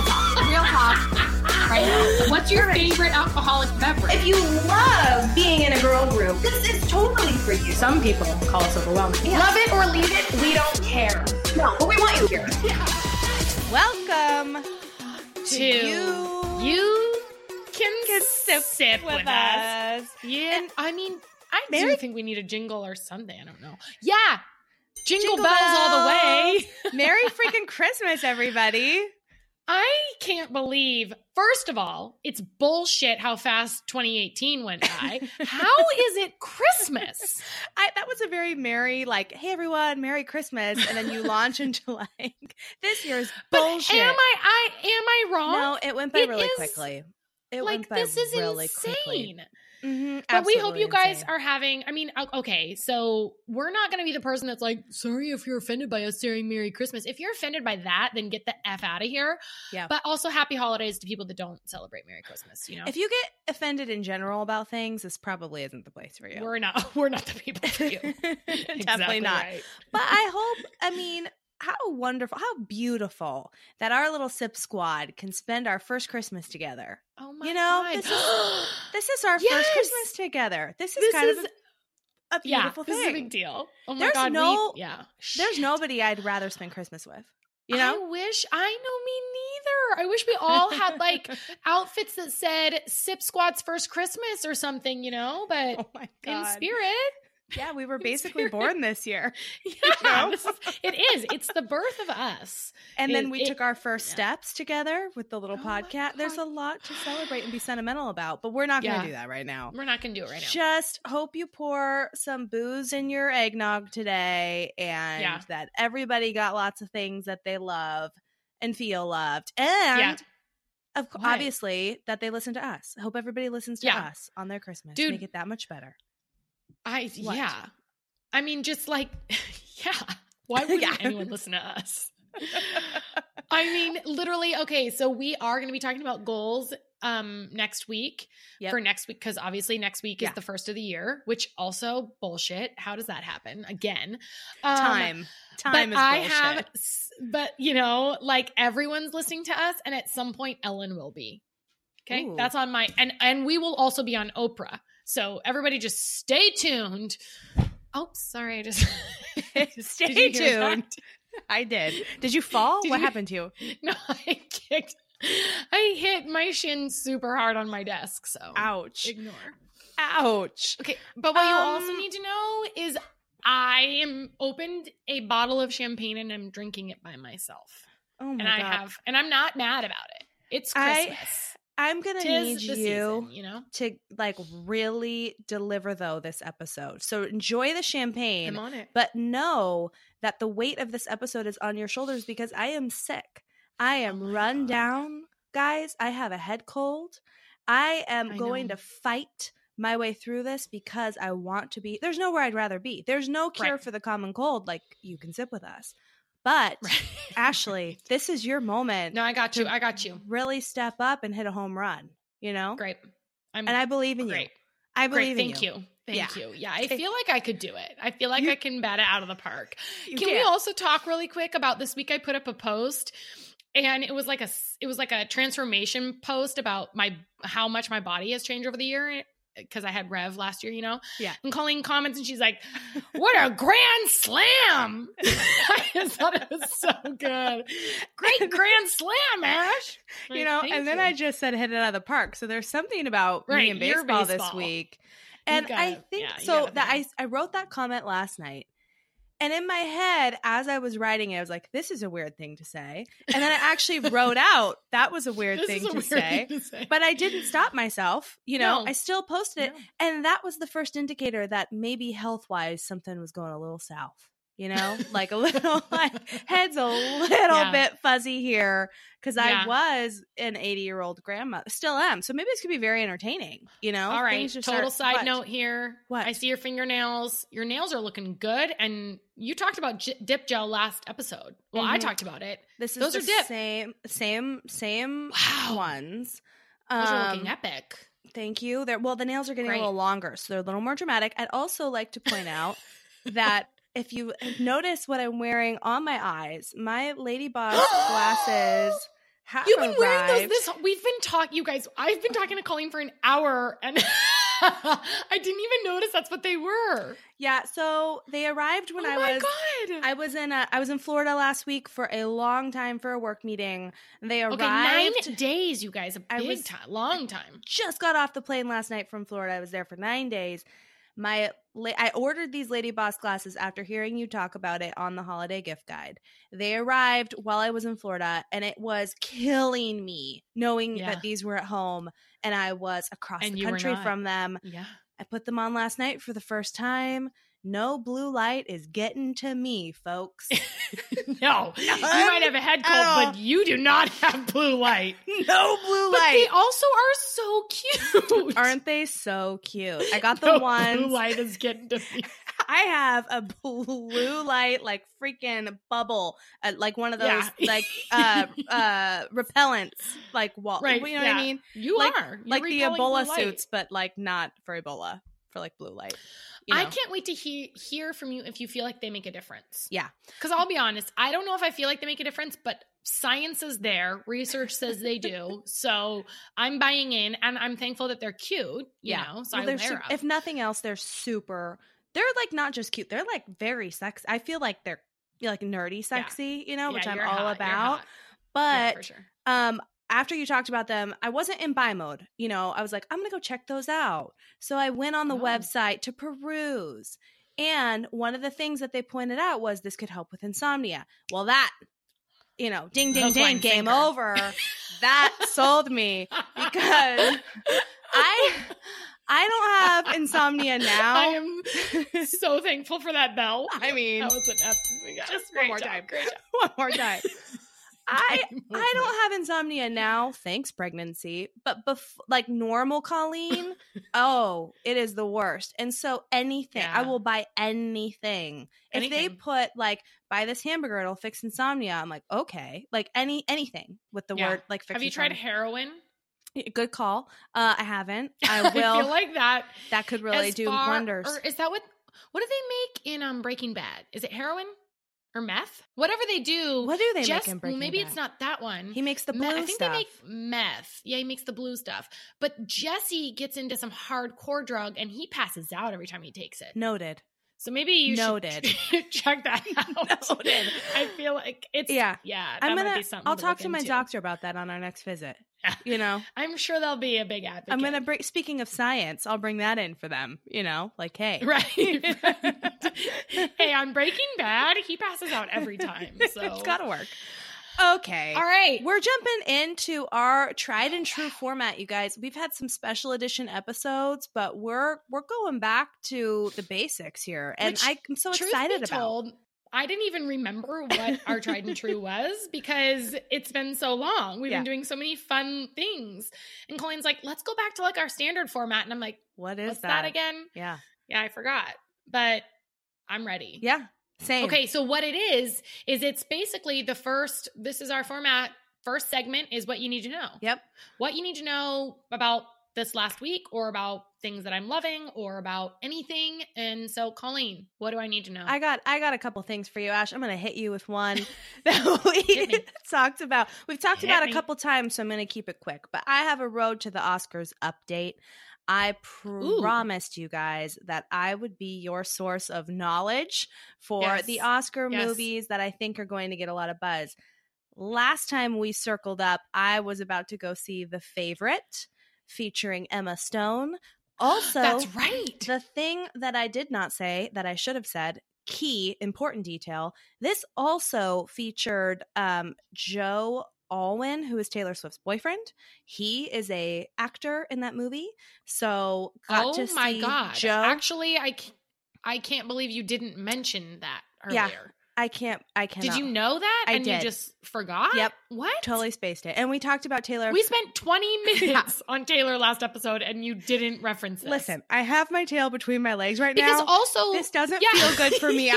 real talk. Real talk. Right now. What's your favorite alcoholic beverage? If you love being in a girl group, this is totally for you. Some people call us overwhelming. Love it or leave it, we don't care. No, but we want you here. Welcome to you. you can, Can sip, sip with, with us. us. Yeah, And I mean, I Mary- do think we need a jingle or something. I don't know. Yeah, jingle, Jingle bells, all the way. Merry freaking Christmas, everybody. I can't believe. First of all, it's bullshit how fast 2018 went by. how is it Christmas? I, that was a very merry, like, hey everyone, Merry Christmas. And then you launch into like, this year's But bullshit. am I? I am I wrong? No, it went by It really is- quickly. It like went by this is really insane. quickly. Mhm, But we hope you guys are having. I mean, okay, so we're not going to be the person that's like, sorry if you're offended by us saying Merry Christmas. If you're offended by that, then get the f out of here. Yeah. But also, Happy Holidays to people that don't celebrate Merry Christmas. You know, If you get offended in general about things, this probably isn't the place for you. we're not, we're not the people for you. Definitely Exactly not. right. But I hope, I mean, how wonderful, how beautiful that our little sip squad can spend our first Christmas together. Oh my You know, God. this is- This is our Yes! first Christmas together. This is This kind is- of a, a yeah, beautiful this is a thing. big deal. Oh my There's God, no- we, yeah. There's Shit. nobody I'd rather spend Christmas with. You know? I wish I know me neither. I wish we all had like outfits that said "Sip Squad's first Christmas" or something, you know. But oh in spirit, Yeah, we were basically born this year. yeah, know? this is, it is. It's the birth of us. And then we it- took our first yeah. steps together with the little Oh podcast. There's a lot to celebrate and be sentimental about, but we're not going to Yeah. do that right now. We're not gonna do it right now. Just hope you pour some booze in your eggnog today and Yeah. that everybody got lots of things that they love and feel loved. And of Right. obviously that they listen to us. I hope everybody listens to us on their Christmas. Dude. Make it that much better. I What? yeah. I mean, just like yeah. Why wouldn't Yeah. anyone listen to us? I mean, literally. Okay, so we are going to be talking about goals um next week Yep. for next week because obviously next week Yeah. is the first of the year, which also bullshit. How does that happen again? Um, Time. but Time is I bullshit. have, but you know, like everyone's listening to us, and at some point, Ellen will be. Okay, Ooh. that's on my and and we will also be on Oprah. So everybody, just stay tuned. Oh, sorry, I just Stay Did you that? tuned. I did. Did you fall? Did what you- happened to you? No, I kicked. I hit my shin super hard on my desk. So Ouch. ignore. Ouch. Okay, but what you also Um, need to know is I am opened a bottle of champagne and I'm drinking it by myself. Oh my and I god. have and I'm not mad about it. It's Christmas. I'm gonna need you season, you know. to like really deliver though this episode. So enjoy the champagne, I'm on it. but know that the weight of this episode is on your shoulders because I am sick. I oh am Oh run God. down, guys. I have a head cold. I am I going know. to fight my way through this because I want to be. There's nowhere I'd rather be. There's no cure Right. for the common cold like you can sip with us. But Ashley, this is your moment no, I got you. I got you. really step up and hit a home run, you know? Great. I'm And I believe in great. you. I believe Great. Thank you. you. Thank Yeah. you. Yeah, I feel like I could do it. I feel like You- I can bat it out of the park. You can we also talk really quick about this week? I put up a post, and it was like a it was like a transformation post about my how much my body has changed over the year because I had Rev last year, you know. Yeah. And Colleen comments, and she's like, "What a grand slam!" I just thought it was so good. Great grand slam, Ash. you know, and then you. I just said hit it out of the park. So there's something about Right, me and your baseball, this week. And I gotta- think yeah, so that I. I wrote that comment last night. And in my head, as I was writing it, I was like, this is a weird thing to say. And then I actually wrote out that was a weird thing a to weird say. thing to say. But I didn't stop myself. You know, No. I still posted it. No. And that was the first indicator that maybe health wise something was going a little south. You know, like a little like head's a little Yeah. bit fuzzy here because Yeah. I was an 80 year old grandma, still am. So maybe this could be very entertaining. You know, All right. Total are- side what? note here. What? I see your fingernails. Your nails are looking good. And you talked about j- dip gel last episode. Well, I Mhm. talked about it. This is Those the are dip. same, same, same Wow. ones. Those are Um, looking epic. Thank you. They're well, the nails are getting Great. a little longer, so they're a little more dramatic. I'd also like to point out that if you notice what I'm wearing on my eyes, my Lady Boss glasses have You've been wearing those arrived. this we've been talking you guys, I've been talking to Colleen for an hour and I didn't even notice that's what they were. Yeah, so they arrived when oh I my was god. I was in uh, I was in Florida last week for a long time for a work meeting. They arrived. okay, nine days, you guys. A I big was- time, long time. just got off the plane last night from Florida. I was there for nine days. My la- I ordered these Lady Boss glasses after hearing you talk about it on the holiday gift guide. They arrived while I was in Florida, and it was killing me knowing Yeah. that these were at home and I was across And the country from them. Yeah. I put them on last night for the first time. No blue light is getting to me, folks. no, you might have a head cold, but you do not have blue light. no blue light. But they also are so cute. Aren't they so cute? I got the No ones. Blue light is getting to me. I have a blue light, like freaking bubble, uh, like one of those, Yeah. like uh, uh, repellents, like wall. Right, You know what. I mean? You Like- are You're like the Ebola suits, but like not for Ebola, for like blue light. You I can't wait to hear hear from you if you feel like they make a difference. Yeah. Because I'll be honest, I don't know if I feel like they make a difference, but science is there. Research says they do. so I'm buying in and I'm thankful that they're cute, you Yeah. know, so Well, I wear su- if nothing else, they're super. They're like not just cute; they're like very sexy. I feel like they're like nerdy sexy, you know, which I'm all hot, about. Yeah, But for sure. um after you talked about them i wasn't in buy mode you know i was like i'm gonna go check those out so i went on the Oh. website to peruse and one of the things that they pointed out was this could help with insomnia well that you know ding ding ding game sinker. over that sold me because I- I don't have insomnia now. I am so thankful for that bell. I mean, that was an F. yeah, Just one more job, time. Great job. one more time I I don't have insomnia now, thanks pregnancy. But bef- like normal Colleen, oh, it is the worst. And so anything, I will buy anything. If they put like buy this hamburger, it'll fix insomnia. I'm like, okay, like any anything with the Yeah. word like fix Have you tried heroin? Good call. Uh, I haven't. I will. I feel like that. that could really do far- wonders. Or is that what? What do they make in um Breaking Bad? Is it heroin or meth? Whatever they do. what do they Jess- make in well, maybe it's not that one. He makes the blue Me- I think stuff. they make meth. Yeah, he makes the blue stuff. But Jesse gets into some hardcore drug and he passes out every time he takes it. Noted. So maybe you Noted. should check that out. Noted. I feel like it's Yeah. yeah. That I'm gonna. be something I'll talk to my into. doctor about that on our next visit. You know, I'm sure they'll be a big advocate. I'm gonna bring. Speaking of science, I'll bring that in for them. You know, like hey, Right. right. hey, on Breaking Bad, he passes out every time. So it's gotta work. Okay. All right. We're jumping into our tried and true format, you guys. We've had some special edition episodes, but we're we're going back to the basics here, and Which, I'm so excited about. told, I didn't even remember what our tried and true was because it's been so long. We've Yeah. been doing so many fun things. And Colleen's like, let's go back to like our standard format. And I'm like, What is what's that? again? Yeah. Yeah, I forgot. But I'm ready. Yeah. Same. Okay, so what it is is it's basically the first this is our format. First segment is what you need to know. Yep. What you need to know about this last week or about things that I'm loving or about anything. And so Colleen, what do I need to know? I got I got a couple things for you, Ash. I'm gonna hit you with one that we talked about. We've talked Hit about me. a couple times, so I'm gonna keep it quick. But I have a road to the Oscars update. I Ooh. promised you guys that I would be your source of knowledge for Yes. the Oscar Yes. movies that I think are going to get a lot of buzz. Last time we circled up, I was about to go see The Favorite featuring Emma Stone. Also, That's right. the thing that I did not say that I should have said, key important detail. This also featured um, Joe Alwyn, who is Taylor Swift's boyfriend. He is a actor in that movie, so got oh to my see god. Joe. Actually, I c- I can't believe you didn't mention that Yeah, earlier. I can't. I cannot. Did you know that? I and did. you just forgot? Yep. What? Totally spaced it, and we talked about Taylor. We spent 20 minutes on Taylor last episode and you didn't reference this. Listen, I have my tail between my legs right because now. also this doesn't Yeah. feel good for me Yes.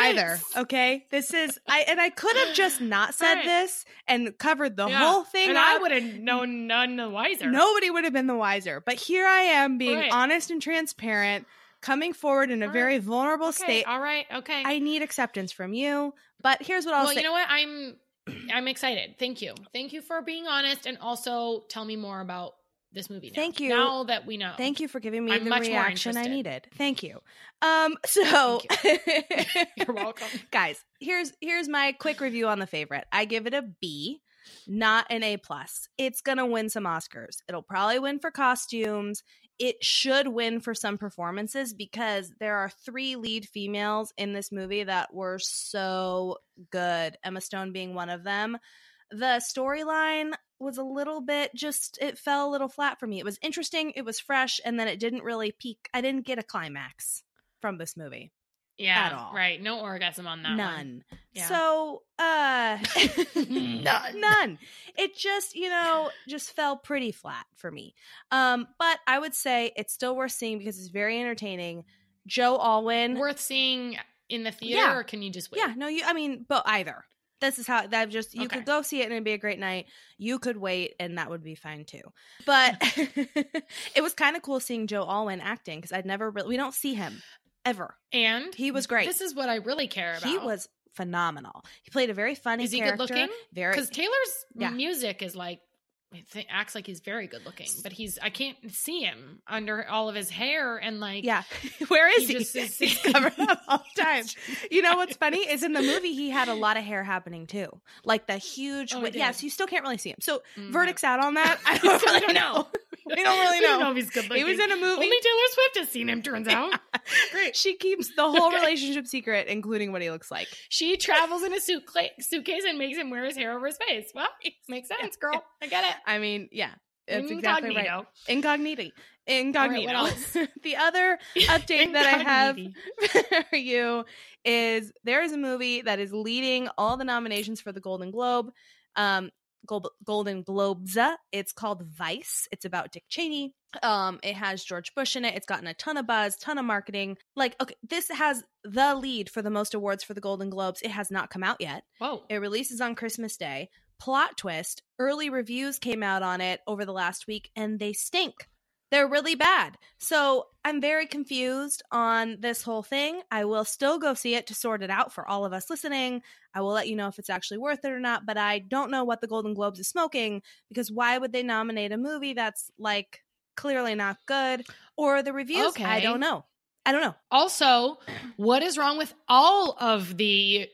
either. Okay, this is I and I could have just not said Right. this and covered the Yeah. whole thing. and I would have known none the wiser. Nobody would have been the wiser. But here I am being Right. honest and transparent, coming forward in a right. very vulnerable Okay, state. all right, okay. I need acceptance from you. But here's what I'll say. well, say. you know what? I'm I'm excited. Thank you. Thank you for being honest and also tell me more about this movie now. Thank you. Now that we know. Thank you for giving me I'm the reaction I needed. Thank you. Um, so You're welcome. guys, here's here's my quick review on the favorite. I give it a B, not an A plus. It's gonna win some Oscars. It'll probably win for costumes. It should win for some performances because there are three lead females in this movie that were so good. Emma Stone being one of them. The storyline was a little bit just it fell a little flat for me. It was interesting, it was fresh, and then it didn't really peak. I didn't get a climax from this movie. Yeah. At all. Right. No orgasm on that one. None. Yeah. So, uh None. none. It just, you know, just fell pretty flat for me. Um, but I would say it's still worth seeing because it's very entertaining. Joe Alwyn. Worth seeing in the theater Yeah. or can you just wait? yeah, no, you I mean, but either. This is how that just you Okay. could go see it and it'd be a great night. You could wait and that would be fine too. But it was kind of cool seeing Joe Alwyn acting because I'd never really we don't see him ever. And He was great. This is what I really care about. He was phenomenal. He played a very funny Is he character. good looking? Very because Taylor's Yeah. music is like th- acts like he's very good looking, but he's I can't see him under all of his hair and like Yeah. Where is he he? just is- He's covered up all the time. You know what's funny is in the movie he had a lot of hair happening too. Like the huge Oh, he wi- did. yes, you still can't really see him. So Mm, verdict's out on that. I don't really don't know. Know. We don't really We don't know. know if he's good He was in a movie. Only Taylor Swift has seen him. Turns out Great. She keeps the whole relationship secret, including what he looks like. she travels in a suit suitcase and makes him wear his hair over his face. Well, it makes sense, girl. I get it. I mean, yeah, that's exactly right. Incognito. Incognito. Incognito. Else? the other update that I have for you is there is a movie that is leading all the nominations for the Golden Globe. Um, Golden Globes. It's called Vice. It's about Dick Cheney. Um, it has George Bush in it. It's gotten a ton of buzz, ton of marketing. Like, okay, this has the lead for the most awards for the Golden Globes. It has not come out yet. Whoa. It releases on Christmas Day. Plot twist early reviews came out on it over the last week and they stink. They're really bad. So I'm very confused on this whole thing. I will still go see it to sort it out for all of us listening. I will let you know if it's actually worth it or not, but I don't know what the Golden Globes is smoking because why would they nominate a movie that's like clearly not good or the reviews? Okay. I don't know. I don't know. Also, what is wrong with all of the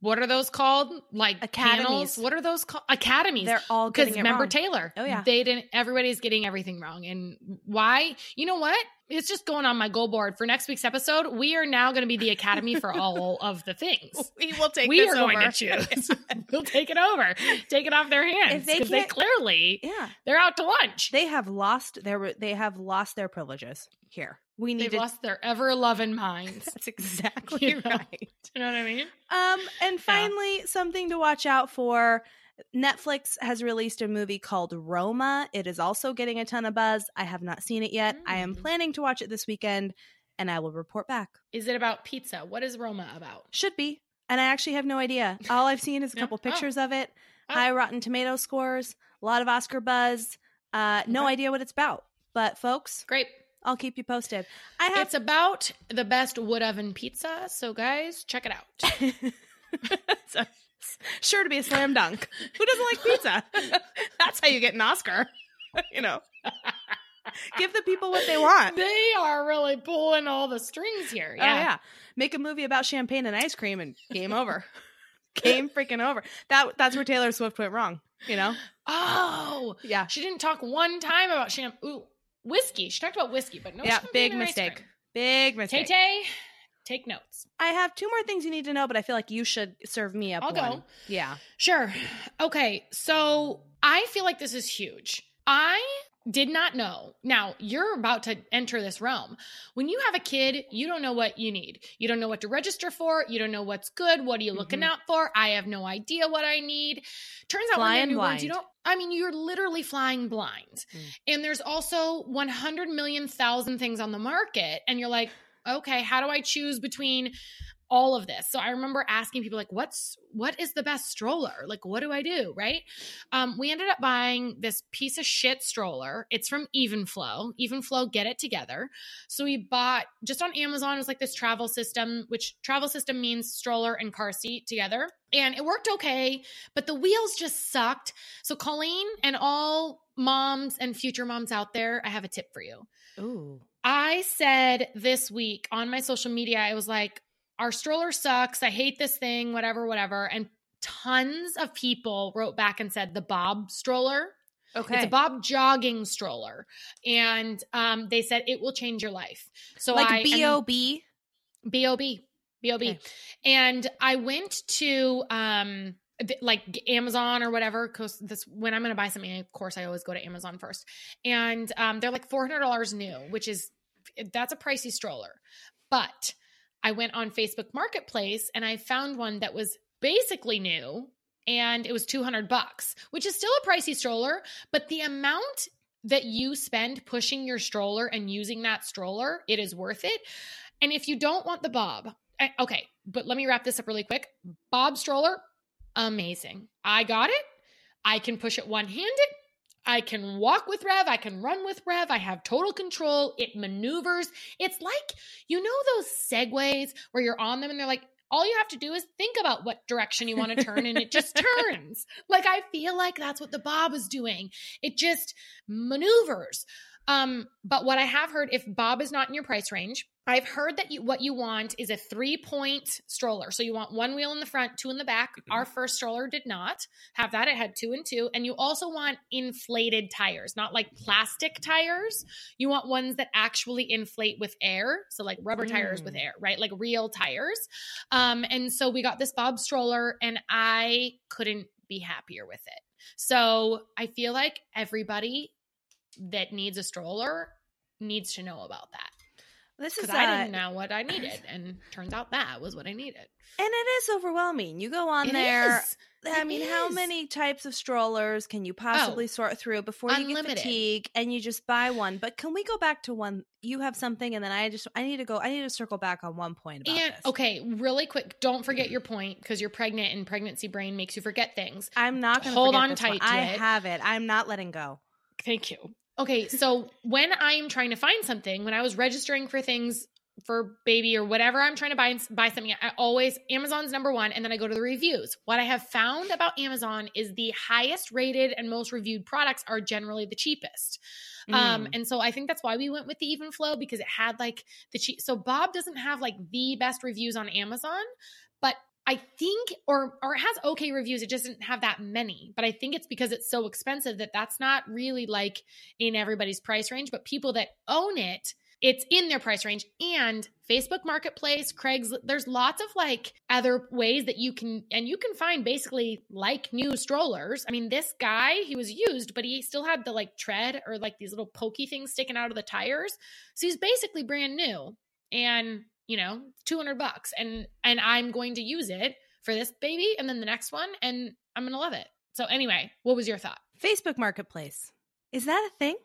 what are those called? Like Academies. panels? What are those called? Academies. They're all Because remember wrong. Taylor. Oh, yeah. They didn't everybody's getting everything wrong. And why? You know what? It's just going on my goal board for next week's episode. We are now going to be the academy for all of the things. We will take we are going to choose. we'll take it over. Take it off their hands. If they they, clearly yeah. they're out to lunch. they have lost their they have lost their privileges here. We need They've to lost their ever loving minds. That's exactly You know? right. You know what I mean? Um and finally something to watch out for Netflix has released a movie called Roma. It is also getting a ton of buzz. I have not seen it yet. I am Mm. planning to watch it this weekend and I will report back. Is it about pizza? What is Roma about? Should be. And I actually have no idea. All I've seen is a Yeah? couple Oh. pictures of it. Oh. High Rotten Tomato scores, a lot of Oscar buzz. Uh no idea what it's about. But folks, Great. I'll keep you posted. I have It's about the best wood oven pizza. So, guys, check it out. So, sure to be a slam dunk. Who doesn't like pizza? That's how you get an Oscar. you know, give the people what they want. They are really pulling all the strings here. Oh, Yeah. yeah. Make a movie about champagne and ice cream and game over. game freaking over. That that's where Taylor Swift went wrong. You know? Oh, Yeah. she didn't talk one time about shampoo. Ooh, whiskey. She talked about whiskey, but no yeah. Big mistake. Big mistake. Tay, take notes. I have two more things you need to know, but I feel like you should serve me up I'll one. go. Yeah. Sure. Okay. So I feel like this is huge. I did not know. Now, you're about to enter this realm. When you have a kid, you don't know what you need. You don't know what to register for. You don't know what's good. What are you looking Mhm. out for? I have no idea what I need. Turns out when Flying they're you don't. I mean, you're literally flying blind. Mm. And there's also 100 million thousand things on the market. And you're like, okay, how do I choose between all of this. So I remember asking people like, "What's what is the best stroller? Like, what do I do?" Right? Um, we ended up buying this piece of shit stroller. It's from Evenflo. Evenflo, get it together. So we bought just on Amazon. It was like this travel system, which travel system means stroller and car seat together, and it worked okay. But the wheels just sucked. So Colleen and all moms and future moms out there, I have a tip for you. Ooh. I said this week on my social media, I was like, our stroller sucks. I hate this thing, whatever, whatever. And tons of people wrote back and said the Bob stroller. Okay. It's a Bob jogging stroller. And um, they said it will change your life. So I like B O B. B-O-B. B-O-B. Okay. And I went to um th- like Amazon or whatever cuz this when I'm going to buy something of course I always go to Amazon first. And um they're like $400 new, which is that's a pricey stroller. But I went on Facebook Marketplace and I found one that was basically new and it was 200 bucks, which is still a pricey stroller, but the amount that you spend pushing your stroller and using that stroller, it is worth it. And if you don't want the Bob, okay, but let me wrap this up really quick. Bob stroller, amazing. I got it. I can push it one handed. I can walk with Rev. I can run with Rev. I have total control. It maneuvers. It's like, you know, those segways where you're on them and they're like, all you have to do is think about what direction you want to turn and it just turns. Like, I feel like that's what the Bob is doing. It just maneuvers. Um, but what I have heard, if Bob is not in your price range, I've heard that you, what you want is a three point stroller. So you want one wheel in the front, two in the back. Our first stroller did not have that. It had two and two. And you also want inflated tires, not like plastic tires. You want ones that actually inflate with air. So like rubber tires with Mm. air, right? Like real tires. Um, and so we got this Bob stroller and I couldn't be happier with it. So I feel like everybody that needs a stroller needs to know about that This is I uh, didn't know what I needed, and turns out that was what I needed. and it is overwhelming. You go on It there. is. I It mean, how many types of strollers can you possibly sort through before you Oh, get fatigue and you just buy one? But can we go back to one? You have something, and then I just I need to go. I need to circle back on one point about And this. okay, really quick, don't forget your point because you're pregnant and pregnancy brain makes you forget things. I'm not going to Hold on tight to I it. have it. I'm not letting go. Thank you. Okay, so when I'm trying to find something, when I was registering for things for baby or whatever I'm trying to buy buy something, I always Amazon's number one, and then I go to the reviews. What I have found about Amazon is the highest rated and most reviewed products are generally the cheapest. Um, Mm. and so I think that's why we went with the Evenflo because it had like the cheap. So Bob doesn't have like the best reviews on Amazon, but I think, or or it has okay reviews. It just didn't have that many. But I think it's because it's so expensive that that's not really like in everybody's price range. But people that own it, it's in their price range. And Facebook Marketplace, Craig's, there's lots of like other ways that you can, and you can find basically like new strollers. I mean, this guy, he was used, but he still had the like tread or like these little pokey things sticking out of the tires. So he's basically brand new. And you know, 200 bucks and and I'm going to use it for this baby and then the next one and I'm going to love it. So anyway, what was your thought? Facebook Marketplace is that a thing?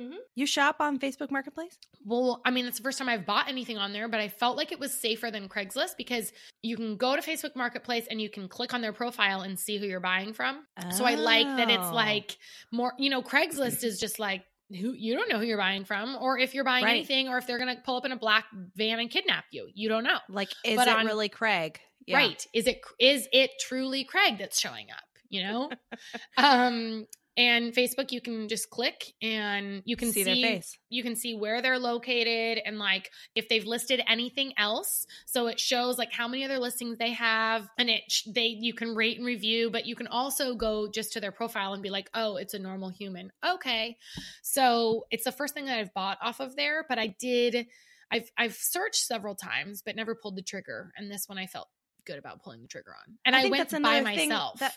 Mhm. You shop on Facebook Marketplace? Well, I mean, it's the first time I've bought anything on there, but I felt like it was safer than Craigslist because you can go to Facebook Marketplace and you can click on their profile and see who you're buying from. So I like that it's Oh. like more, you know, Craigslist is just like who you don't know who you're buying from or if you're buying Right. anything or if they're going to pull up in a black van and kidnap you. You don't know. like is But it on- really Craig? Yeah. Right. Is it is it truly Craig that's showing up, you know? um and Facebook you can just click and you can see, see, their face. you can see where they're located and like if they've listed anything else. So it shows like how many other listings they have and it they you can rate and review, but you can also go just to their profile and be like, "Oh, it's a normal human." Okay. So, it's the first thing that I've bought off of there, but I did I've I've searched several times but never pulled the trigger and this one I felt good about pulling the trigger on. And I I, went by myself. that-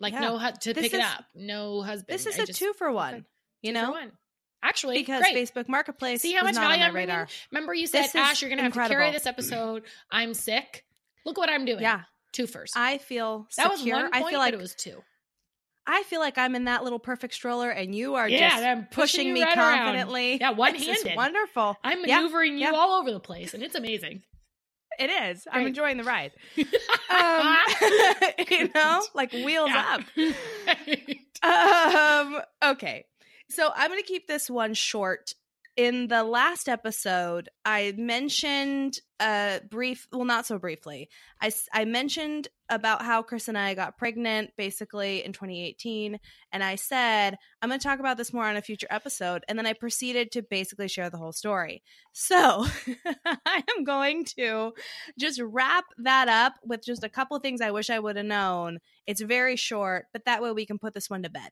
like yeah. no to This pick it is- up. No husband. This is I a just- two for one. You know, one. Actually, because great. Facebook Marketplace See how much value I'm bringing? radar. Remember you said, This Ash, you're going to have to carry this episode. I'm sick. Look what I'm doing. Yeah, Two first. I feel that was one point, I feel like it was two. I feel like I'm in that little perfect stroller, and you are Yeah, just I'm pushing pushing me right around. confidently. Yeah, one-handed. wonderful. I'm Yeah, maneuvering you yeah. all over the place, and it's amazing. It is. I'm enjoying the ride. Um, you know, like wheels Yeah. up. Um, okay. So I'm going to keep this one short. In the last episode, I mentioned a brief, well, not so briefly. I, I mentioned about how Chris and I got pregnant basically in 2018. And I said, I'm going to talk about this more on a future episode. And then I proceeded to basically share the whole story. So I am going to just wrap that up with just a couple things I wish I would have known. It's very short, but that way we can put this one to bed.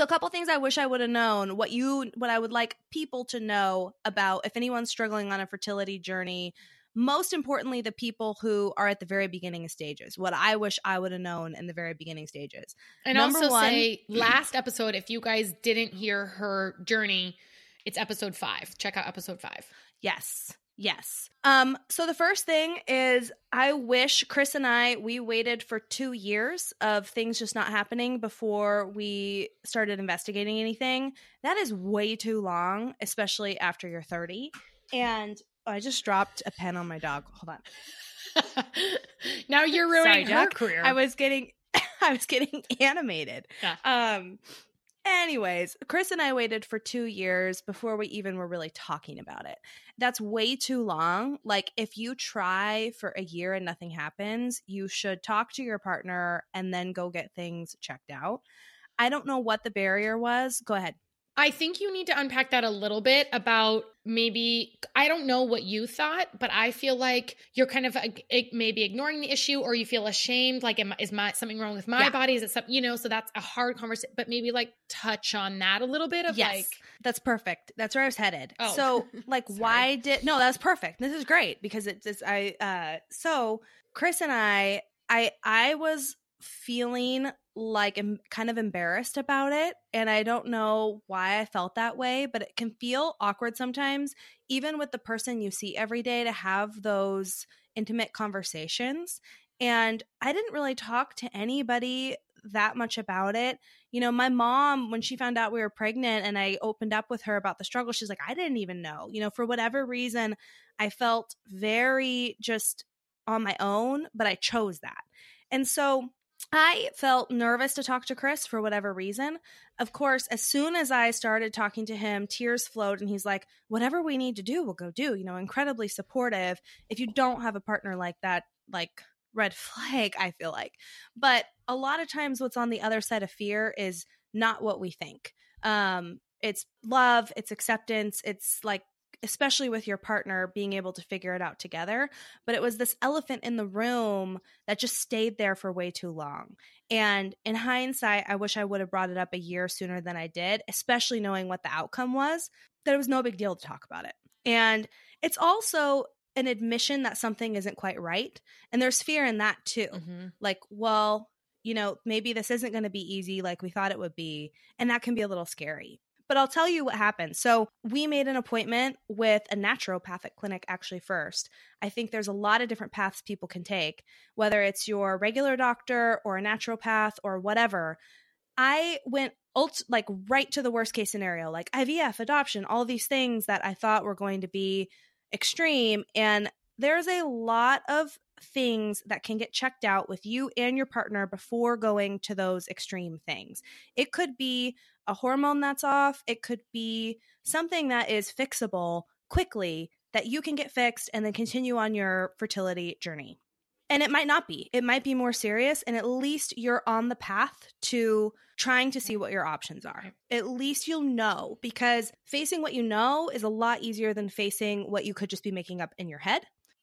So a couple things I wish I would have known, what you what I would like people to know about if anyone's struggling on a fertility journey, most importantly the people who are at the very beginning stages. What I wish I would have known in the very beginning stages. and Number also one- say last episode, if you guys didn't hear her journey, it's episode five. Check out episode five. Yes. Yes. Um so the first thing is I wish Chris and I we waited for 2 years of things just not happening before we started investigating anything. That is way too long, especially after you're 30. And I just dropped a pen on my dog. Hold on. now you're ruining Sorry, her Jack. career. I was getting I was getting animated. Yeah. Um anyways, Chris and I waited for 2 years before we even were really talking about it. That's way too long. Like if you try for a year and nothing happens, you should talk to your partner and then go get things checked out. I don't know what the barrier was. Go ahead. I think you need to unpack that a little bit about maybe I don't know what you thought, but I feel like you're kind of maybe ignoring the issue, or you feel ashamed. Like, am, is my something wrong with my Yeah. body? Is it something you know? So that's a hard conversation. But maybe like touch on that a little bit of yes, like, that's perfect. That's where I was headed. Oh. So, like, why did no? That's perfect. This is great because it's just I. uh So, Chris and I, I, I was feeling like em- kind of embarrassed about it, and I don't know why I felt that way, but it can feel awkward sometimes, even with the person you see every day, to have those intimate conversations. And I didn't really talk to anybody that much about it you know, my mom, when she found out we were pregnant and I opened up with her about the struggle, she's like, I didn't even know. You know, for whatever reason, I felt very just on my own, but I chose that. And so I felt nervous to talk to Chris for whatever reason. Of course, as soon as I started talking to him, tears flowed and he's like, whatever we need to do, we'll go do, you know, incredibly supportive. If you don't have a partner like that, like, red flag, I feel like. But a lot of times, what's on the other side of fear is not what we think. Um, it's love, it's acceptance, it's like, especially with your partner, being able to figure it out together. But it was this elephant in the room that just stayed there for way too long. And in hindsight, I wish I would have brought it up a year sooner than I did, especially knowing what the outcome was, that it was no big deal to talk about it. And it's also an admission that something isn't quite right. And there's fear in that too. Mhm. Like, well, you know, maybe this isn't going to be easy like we thought it would be. And that can be a little scary. But I'll tell you what happened. So, we made an appointment with a naturopathic clinic actually first. I think there's a lot of different paths people can take, whether it's your regular doctor or a naturopath or whatever. I went ult- like right to the worst case scenario, like IVF, adoption, all these things that I thought were going to be extreme. And there's a lot of things that can get checked out with you and your partner before going to those extreme things. It could be a hormone that's off, it could be something that is fixable quickly that you can get fixed and then continue on your fertility journey. And it might not be. It might be more serious, and at least you're on the path to trying to see what your options are. At least you'll know because facing what you know is a lot easier than facing what you could just be making up in your head.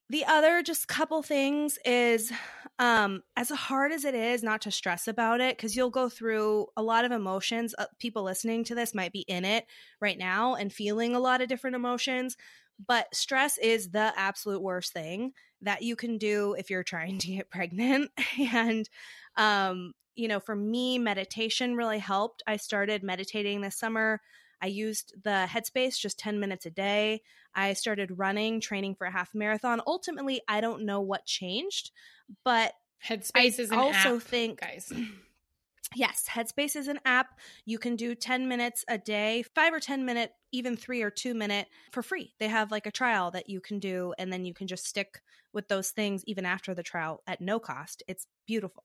The other just couple things is um as hard as it is not to stress about it cuz you'll go through a lot of emotions. Uh, people listening to this might be in it right now and feeling a lot of different emotions, but stress is the absolute worst thing that you can do if you're trying to get pregnant and um you know for me meditation really helped i started meditating this summer i used the headspace just 10 minutes a day i started running training for a half marathon ultimately i don't know what changed but Headspace I is an also app, think guys. Yes, Headspace is an app. You can do 10 minutes a day, five or 10 minute, even three or two minute for free. They have like a trial that you can do, and then you can just stick with those things even after the trial at no cost. It's beautiful.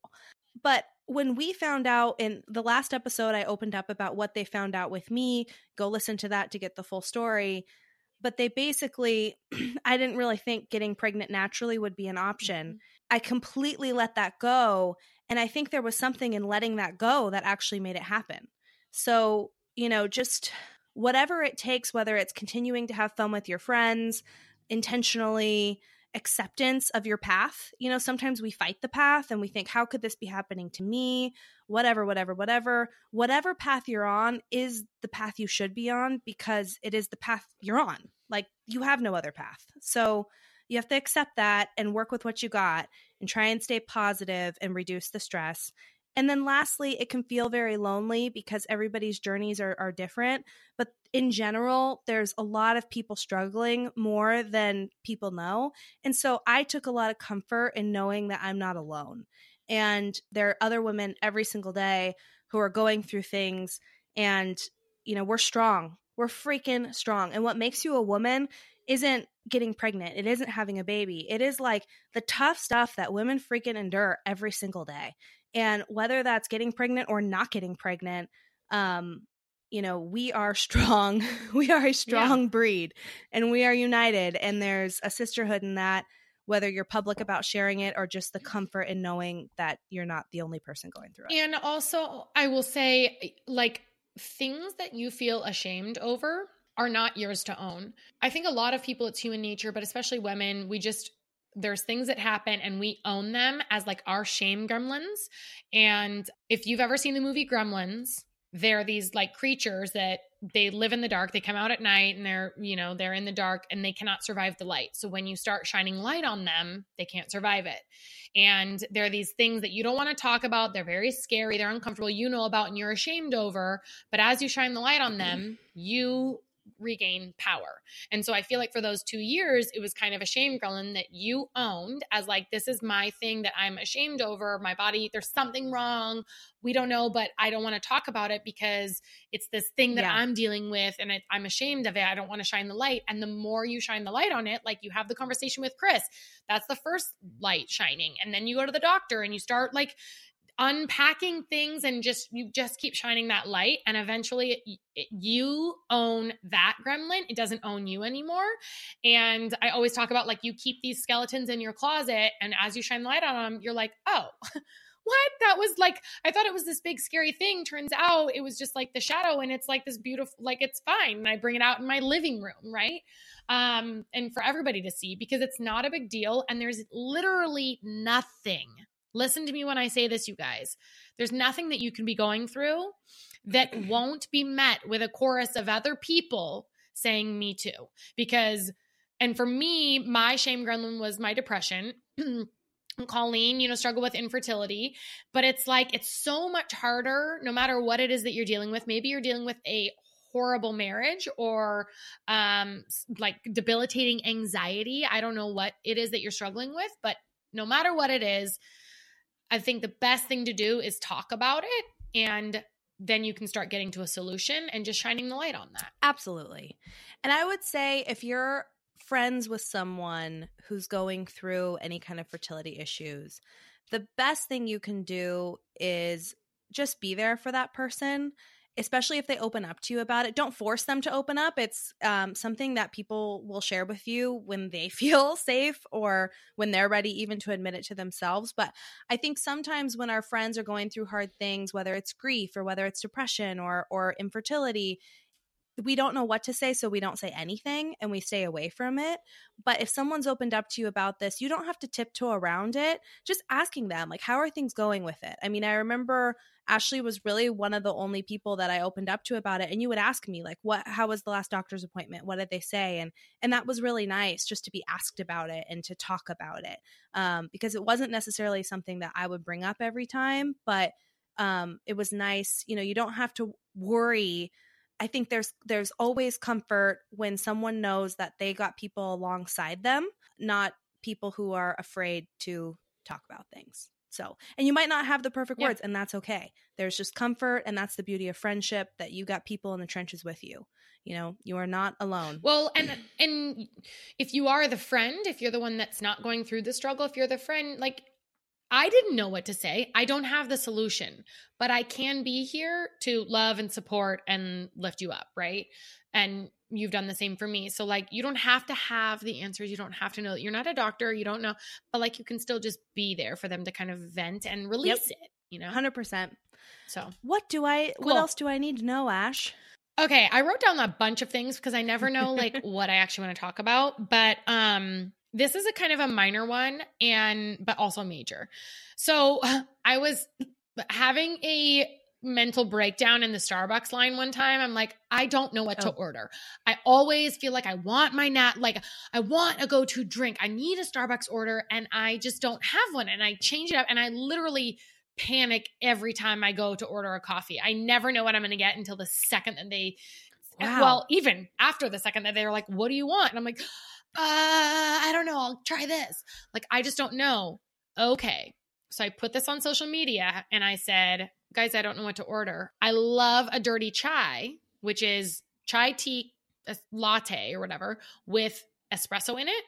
But when we found out in the last episode, I opened up about what they found out with me. Go listen to that to get the full story. But they basically, I didn't really think getting pregnant naturally would be an option. Mm-hmm. I completely let that go. And I think there was something in letting that go that actually made it happen. So, you know, just whatever it takes, whether it's continuing to have fun with your friends, intentionally, acceptance of your path. You know, sometimes we fight the path and we think, how could this be happening to me? Whatever, whatever, whatever. Whatever path you're on is the path you should be on because it is the path you're on. Like you have no other path. So you have to accept that and work with what you got and try and stay positive and reduce the stress. And then lastly, it can feel very lonely because everybody's journeys are, are different. But in general, there's a lot of people struggling more than people know. And so I took a lot of comfort in knowing that I'm not alone. And there are other women every single day who are going through things. And, you know, we're strong. We're freaking strong. And what makes you a woman isn't getting pregnant. It isn't having a baby. It is like the tough stuff that women freaking endure every single day. And whether that's getting pregnant or not getting pregnant, um, you know, we are strong. we are a strong yeah. breed and we are united. And there's a sisterhood in that, whether you're public about sharing it or just the comfort in knowing that you're not the only person going through it. And also, I will say, like, things that you feel ashamed over are not yours to own. I think a lot of people, it's human nature, but especially women, we just there's things that happen and we own them as like our shame gremlins. And if you've ever seen the movie Gremlins, they're these like creatures that they live in the dark. They come out at night and they're, you know, they're in the dark and they cannot survive the light. So when you start shining light on them, they can't survive it. And there are these things that you don't want to talk about. They're very scary. They're uncomfortable. You know about and you're ashamed over. But as you shine the light on them, mm-hmm. you regain power. And so I feel like for those two years, it was kind of a shame, Gremlin, that you owned as like, this is my thing that I'm ashamed over. My body, there's something wrong. We don't know, but I don't want to talk about it because it's this thing that yeah. I'm dealing with and it, I'm ashamed of it. I don't want to shine the light. And the more you shine the light on it, like you have the conversation with Chris, that's the first light shining. And then you go to the doctor and you start like unpacking things and just you just keep shining that light and eventually it, it, you own that gremlin. It doesn't own you anymore. And i always talk about like you keep these skeletons in your closet and as you shine the light on them you're like oh what? That was like i thought it was this big scary thing. Turns out it was just like the shadow and it's like this beautiful like it's fine. And i bring it out in my living room right? Um and for everybody to see because it's not a big deal and there's literally nothing Listen to me when I say this, you guys. There's nothing that you can be going through that won't be met with a chorus of other people saying me too. Because, and for me, my shame gremlin was my depression. Colleen, you know, struggle with infertility, but it's like it's so much harder no matter what it is that you're dealing with. Maybe you're dealing with a horrible marriage or um like debilitating anxiety. I don't know what it is that you're struggling with, but no matter what it is, I think the best thing to do is talk about it and then you can start getting to a solution and just shining the light on that. Absolutely. And I would say if you're friends with someone who's going through any kind of fertility issues, the best thing you can do is just be there for that person especially if they open up to you about it. Don't force them to open up. It's um, something that people will share with you when they feel safe or when they're ready, even to admit it to themselves. But I think sometimes when our friends are going through hard things, whether it's grief or whether it's depression or or infertility, we don't know what to say, so we don't say anything and we stay away from it. But if someone's opened up to you about this, you don't have to tiptoe around it. Just asking them, like, how are things going with it? I mean, I remember Ashley was really one of the only people that I opened up to about it. And you would ask me, like, what, how was the last doctor's appointment? What did they say? And, and that was really nice just to be asked about it and to talk about it. Um, because it wasn't necessarily something that I would bring up every time, but um, it was nice. You know, you don't have to worry I think there's there's always comfort when someone knows that they got people alongside them, not people who are afraid to talk about things. So, and you might not have the perfect Yeah. words, and that's okay. There's just comfort, and that's the beauty of friendship that you got people in the trenches with you. You know, you are not alone. Well, and and if you are the friend, if you're the one that's not going through the struggle, if you're the friend, like I didn't know what to say. I don't have the solution, but I can be here to love and support and lift you up, right? And you've done the same for me. So like you don't have to have the answers. You don't have to know. that You're not a doctor, you don't know, but like you can still just be there for them to kind of vent and release it, you know? 100%. So What do I, what else do I need to know, Ash? Okay, I wrote down a bunch of things because I never know like what I actually want to talk about, but um this is a kind of a minor one and but also major. So I was having a mental breakdown in the Starbucks line one time. I'm like, I don't know what to Oh. order. I always feel like I want my nat like I want a go-to drink. I need a Starbucks order and I just don't have one and I change it up and I literally panic every time I go to order a coffee. I never know what I'm going to get until the second that they eh, Wow. well, even after the second that they're like, "What do you want?" and I'm like, "Uh, I don't know. I'll try this." Like I just don't know. Okay. So I put this on social media and I said, "Guys, I don't know what to order. I love a dirty chai, which is chai tea latte or whatever with espresso in it.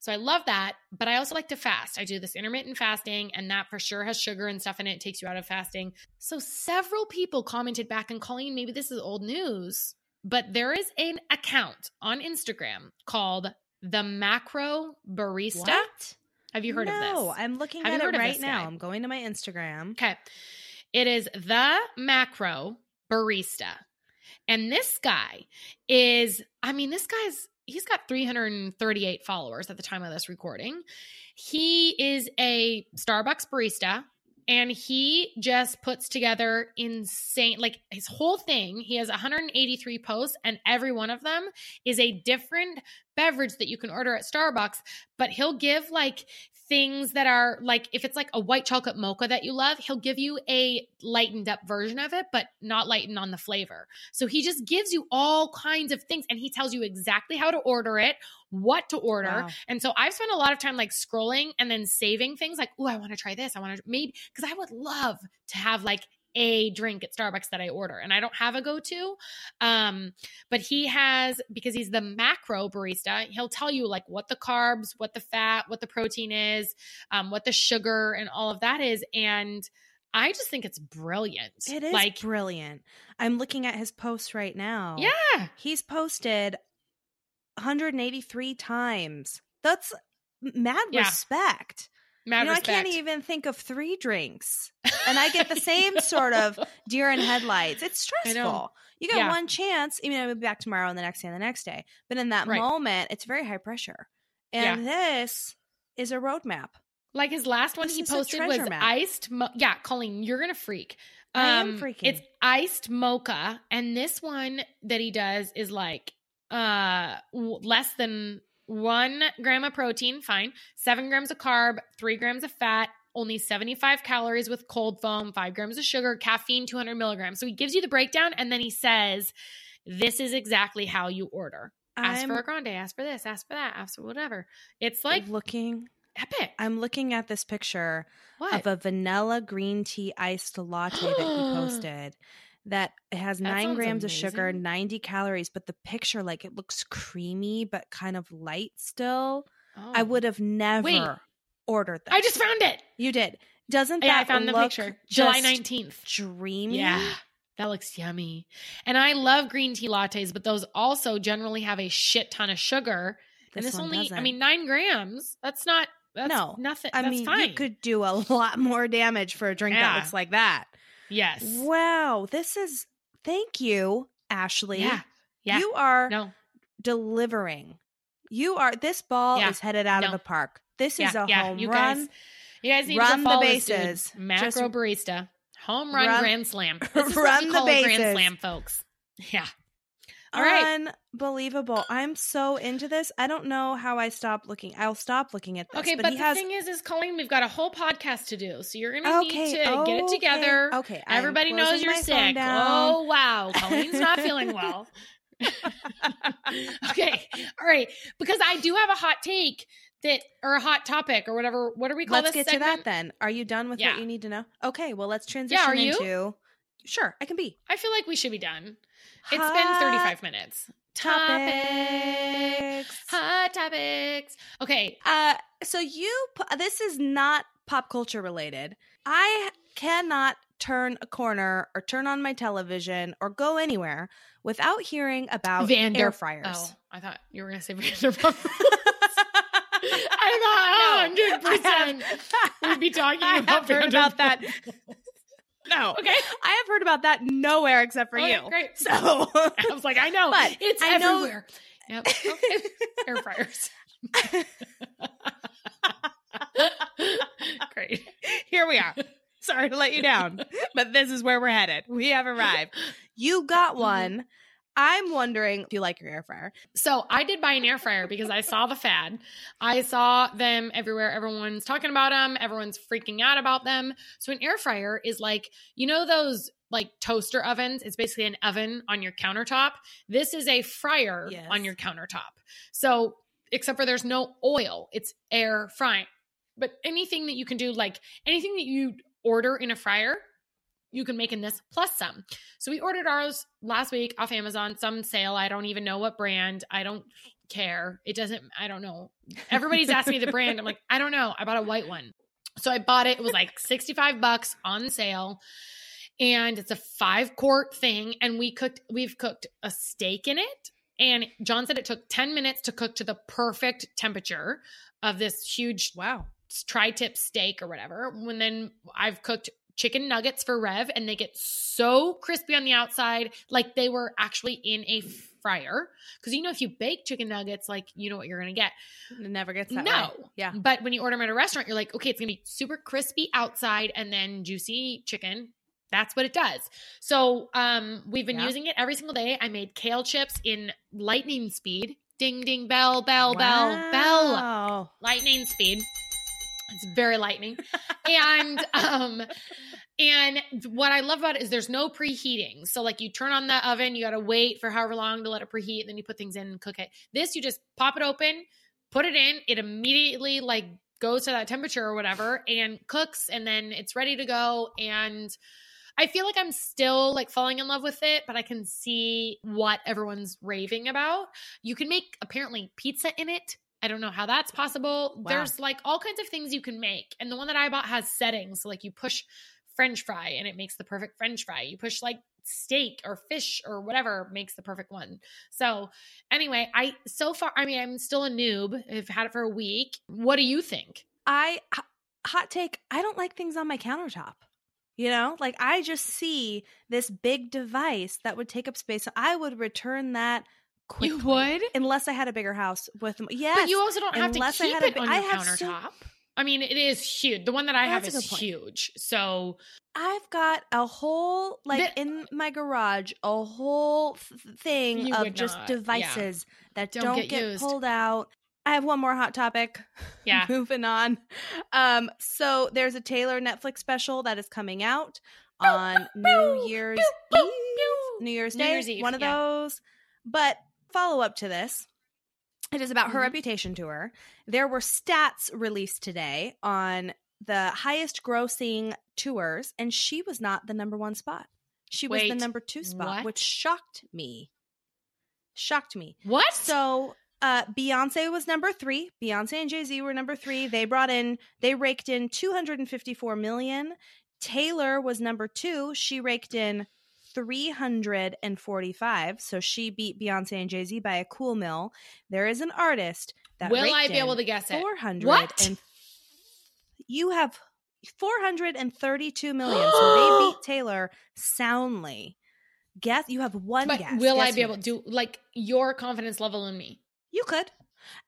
So I love that, but I also like to fast. I do this intermittent fasting, and that for sure has sugar and stuff in it. It takes you out of fasting. So several people commented back and Colleen, maybe this is old news, but there is an account on Instagram called the Macro Barista. What? Have you heard no, of this? No, I'm looking Have at it right now. guy? I'm going to my Instagram. Okay. It is the macro barista. And this guy is, I mean, this guy's, he's got 338 followers at the time of this recording. He is a Starbucks barista and he just puts together insane, like his whole thing. He has 183 posts and every one of them is a different beverage that you can order at Starbucks, but he'll give like things that are like if it's like a white chocolate mocha that you love, he'll give you a lightened up version of it, but not lightened on the flavor. So he just gives you all kinds of things and he tells you exactly how to order it, what to order. Wow. And so I've spent a lot of time like scrolling and then saving things like, oh, I want to try this. I want to maybe because I would love to have like a drink at Starbucks that I order and I don't have a go to. Um, but he has because he's the macro barista, he'll tell you like what the carbs, what the fat, what the protein is, um, what the sugar and all of that is. And I just think it's brilliant. It is like, brilliant. I'm looking at his posts right now. yeah, He's posted 183 times. That's mad Yeah. respect. Mad you know, respect. I can't even think of three drinks. And I get the same sort of deer in headlights. It's stressful. You got Yeah. one chance. I mean, I'll be back tomorrow and the next day and the next day. But in that Right. moment, it's very high pressure. And this is a roadmap. Like his last one This he posted was map. iced. Mo- yeah, Colleen, you're gonna freak. Um, I am freaking. It's iced mocha, and this one that he does is like uh w- less than one gram of protein. Fine, seven grams of carb, three grams of fat. Only 75 calories with cold foam, five grams of sugar, caffeine 200 milligrams. So he gives you the breakdown and then he says, This is exactly how you order. Ask I'm for a grande, ask for this, ask for that, ask for whatever. It's like looking. epic. I'm looking at this picture What? of a vanilla green tea iced latte that he posted that it has That nine grams of sugar, 90 calories, but the picture, like, it looks creamy but kind of light still. I Oh. would have never ordered that. I just found it. You did. Doesn't that Yeah, I found the look picture. July 19th. Dreamy. Yeah. That looks yummy. And I love green tea lattes, but those also generally have a shit ton of sugar. and This this one only, I doesn't. mean, nine grams. That's not, that's No. nothing. I mean, fine. you could do a lot more damage for a drink Yeah. that looks like that. Yes. Wow. This is, thank you, Ashley. Yeah. Yeah. You are no. delivering. You are this ball Yeah. is headed out of the park. This Yeah. is a yeah. home you run. guys, you guys need Run to the follow bases. Macro Just barista. Home run, run- grand slam. This is what run the a grand bases. slam, folks. Yeah. All right. Unbelievable. I'm so into this. I don't know how I stop looking. I'll stop looking at this. Okay, but, but, he the has thing is, is Colleen, we've got a whole podcast to do, so you're gonna okay, need to get it together. Okay. I'm Everybody knows you're sick. Oh wow, Colleen's not feeling well. okay, all right, because I do have a hot take that or a hot topic or whatever. What do we call Let's this get to that then. Are you done with Yeah. what you need to know? Okay, well let's transition yeah, are you? Sure, I can be. I feel like we should be done. It's been 35 minutes. topics. Hot topics. Okay. Uh, so you, this is not pop culture related. I cannot turn a corner or turn on my television or go anywhere without hearing about Vander- air fryers. Oh, I thought you were going to say Vanderpump. I thought, oh, 100% we'd be talking I about have heard about that. No, Okay. I have heard about that nowhere except for Okay, you. great. So I was like, I know. But it's I know- everywhere. Yep. Okay. Air fryers. Great. here we are. Sorry to let you down, but this is where we're headed. We have arrived. You got mm-hmm. one. I'm wondering if you like your air fryer. So I did buy an air fryer because I saw the fad. I saw them everywhere. Everyone's talking about them. Everyone's freaking out about them. So an air fryer is like, you know, those like toaster ovens. It's basically an oven on your countertop. This is a fryer Yes. on your countertop. So except for there's no oil, it's air frying. But anything that you can do, like anything that you order in a fryer, you can make in this plus some. So we ordered ours last week off Amazon, some sale. I don't even know what brand. I don't care. It doesn't, I don't know. Everybody's asking me the brand. I'm like, I don't know. I bought a white one. So I bought it. It was like 65 bucks on sale. And it's a five quart thing. And we cooked, we've cooked a steak in it. And John said it took 10 minutes to cook to the perfect temperature of this huge Wow. tri-tip steak or whatever. When then I've cooked chicken nuggets for Rev and they get so crispy on the outside like they were actually in a fryer. Cuz you know if you bake chicken nuggets like you know what you're going to get. It never gets that No. way. Yeah. But when you order them at a restaurant you're like, "Okay, it's going to be super crispy outside and then juicy chicken." That's what it does. So, um we've been Yeah. using it every single day. I made kale chips in lightning speed. Ding ding bell bell bell bell lightning speed. It's very lightning. and um and what I love about it is there's no preheating. So like you turn on the oven, you got to wait for however long to let it preheat, and then you put things in and cook it. This you just pop it open, put it in, it immediately like goes to that temperature or whatever and cooks and then it's ready to go and I feel like I'm still like falling in love with it, but I can see what everyone's raving about. You can make apparently pizza in it. I don't know how that's possible. Wow. There's like all kinds of things you can make. And the one that I bought has settings. So like you push french fry and it makes the perfect french fry. You push like steak or fish or whatever makes the perfect one. So anyway, I so far I mean I'm still a noob. I've had it for a week. What do you think? I, hot take. I don't like things on my countertop. You know, like I just see this big device that would take up space. So I would return that quickly. would? unless I had a bigger house with. Yes, But you also don't have to I keep had it on I your have so- countertop. I mean, it is huge. The one that I have is huge. So I've got a whole like The- in my garage, a whole thing of just not, yeah. devices that Don't don't, get get, pulled out. I have one more hot topic. yeah, Moving on. Um, so there's a Taylor Netflix special that is coming out on New Year's Eve. New Year's New Year's Eve, one of yeah. those. But follow up to this, it is about her Mhm. reputation tour. There were stats released today on the highest grossing tours, and she was not the number one spot. She was the number two spot, what? which shocked me. Shocked me. what? So uh Beyonce was number three. Beyonce and Jay-Z were number three. They brought in they raked in 254 million. Taylor was number two. She raked in 345. So she beat Beyonce and Jay-Z by a cool mill. There is an artist that Will I be able to guess it? 400 What? and you have 432 million. so they beat Taylor soundly. Guess you have one But guess. will I be able to do like your confidence level in me? You could.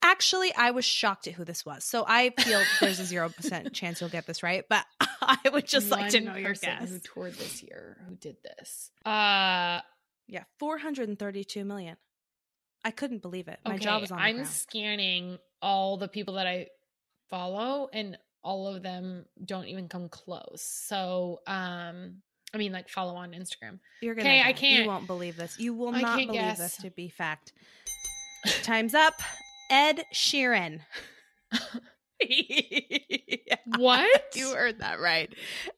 Actually, I was shocked at who this was. So I feel there's a 0% chance you'll get this right, but I would just like to know your guess. Who toured this year? Who did this? Uh, Yeah, 432 million. I couldn't believe it. My okay, jaw was on the I'm ground. scanning all the people that I follow, and all of them don't even come close. So, um, I mean, like follow on Instagram. You're gonna Okay, I can't- You won't believe this. You will I not believe guess. this to be fact. Time's up. Ed Sheeran. Yeah. What? You heard that right.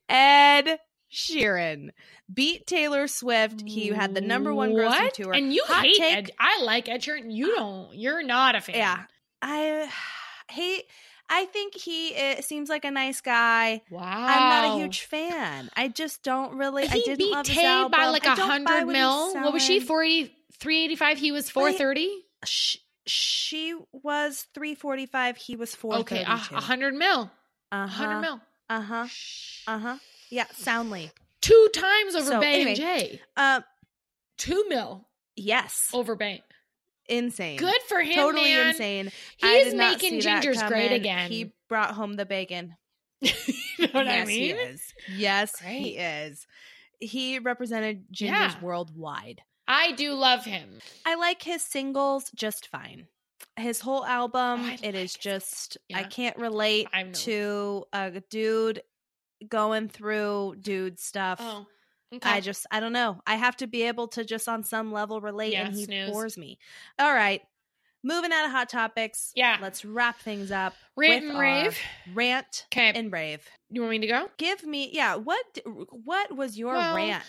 Ed Sheeran beat Taylor Swift. He had the number one grossing tour. And you Hot hate take- Ed. I like Ed Sheeran. You don't. You're not a fan. Yeah. I hate. I think he uh, seems like a nice guy. Wow. I'm not a huge fan. I just don't really. I He didn't beat love his album. by like I a hundred mil. What was she? selling. 480, 385? He was 430? Sh- she was 345. He was Okay, 432. a a hundred mil. Uh A hundred mil. Uh huh. Uh huh. Yeah. Soundly. Two times over So, Bay anyway. and J. Uh. Two mil Yes. over Bay. Insane. Good for him, Totally man. insane. He's making Ginger's great again. He brought home the bacon. you know what yes, I mean? he is. Yes, Great. he is. He represented Ginger's Yeah. worldwide. I do love him. I like his singles just fine. His whole album, Oh, it like is his- just I can't relate I to a dude going through dude stuff. Oh, okay. I just I don't know. I have to be able to just on some level relate Yeah, and he snooze. bores me. All right. Moving out of hot topics. Yeah. Let's wrap things up. Rant with and rave. Rant Okay. and rave. you want me to go? Give me yeah, what what was your Well, rant?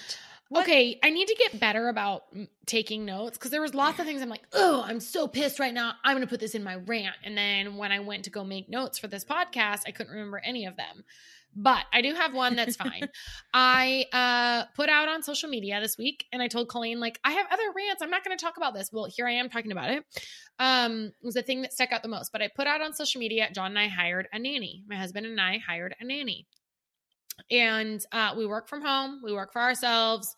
What- Okay, I need to get better about taking notes because there was lots of things I'm like, oh, I'm so pissed right now. I'm going to put this in my rant. And then when I went to go make notes for this podcast, I couldn't remember any of them. But I do have one that's fine. I uh, put out on social media this week, and I told Colleen like I have other rants. I'm not going to talk about this. Well, here I am talking about it. Um, it was the thing that stuck out the most. But I put out on social media. John and I hired a nanny. My husband and I hired a nanny and uh, we work from home we work for ourselves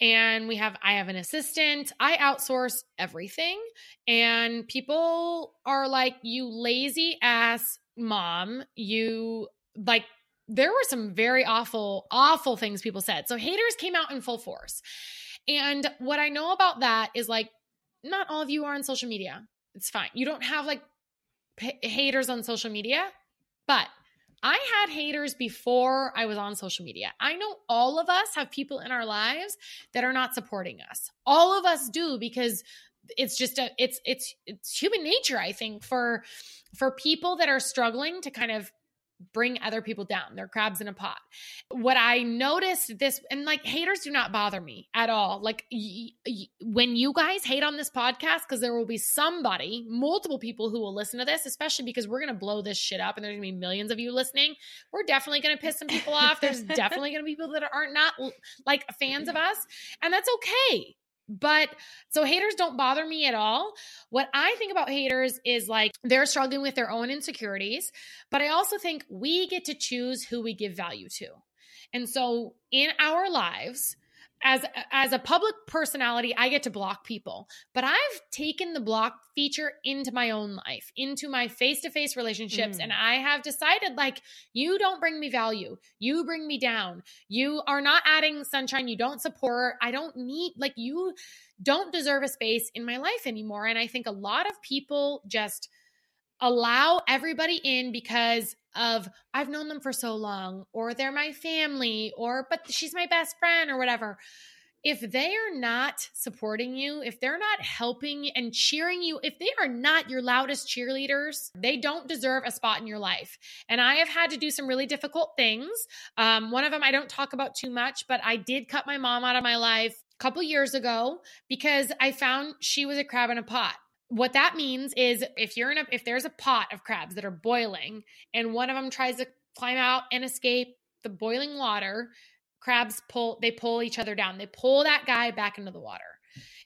and we have i have an assistant. I outsource everything and people are like you lazy ass mom you like there were some very awful awful things people said. So haters came out in full force. And what i know about that is like not all of you are on social media. It's fine. You don't have like p- haters on social media but I had haters before I was on social media. I know all of us have people in our lives that are not supporting us. All of us do because it's just a it's it's it's human nature I think for for people that are struggling to kind of bring other people down. They're crabs in a pot. What I noticed this and like haters do not bother me at all. Like y- y- when you guys hate on this podcast cuz there will be somebody, multiple people who will listen to this, especially because we're going to blow this shit up and there's going to be millions of you listening. We're definitely going to piss some people off. There's definitely going to be people that aren't not like fans of us, and that's okay. But so haters don't bother me at all. What I think about haters is like they're struggling with their own insecurities, but I also think we get to choose who we give value to. And so in our lives, as as a public personality, I get to block people, but I've taken the block feature into my own life, into my face-to-face relationships Mm. and I have decided like you don't bring me value. You bring me down. You are not adding sunshine, you don't support. I don't need like you don't deserve a space in my life anymore and I think a lot of people just allow everybody in because of I've known them for so long or they're my family or but she's my best friend or whatever. If they are not supporting you, if they're not helping and cheering you, if they are not your loudest cheerleaders, they don't deserve a spot in your life. And I have had to do some really difficult things. Um, one of them I don't talk about too much, but I did cut my mom out of my life a couple years ago because I found she was a crab in a pot what that means is if you're in a if there's a pot of crabs that are boiling and one of them tries to climb out and escape the boiling water crabs pull they pull each other down. They pull that guy back into the water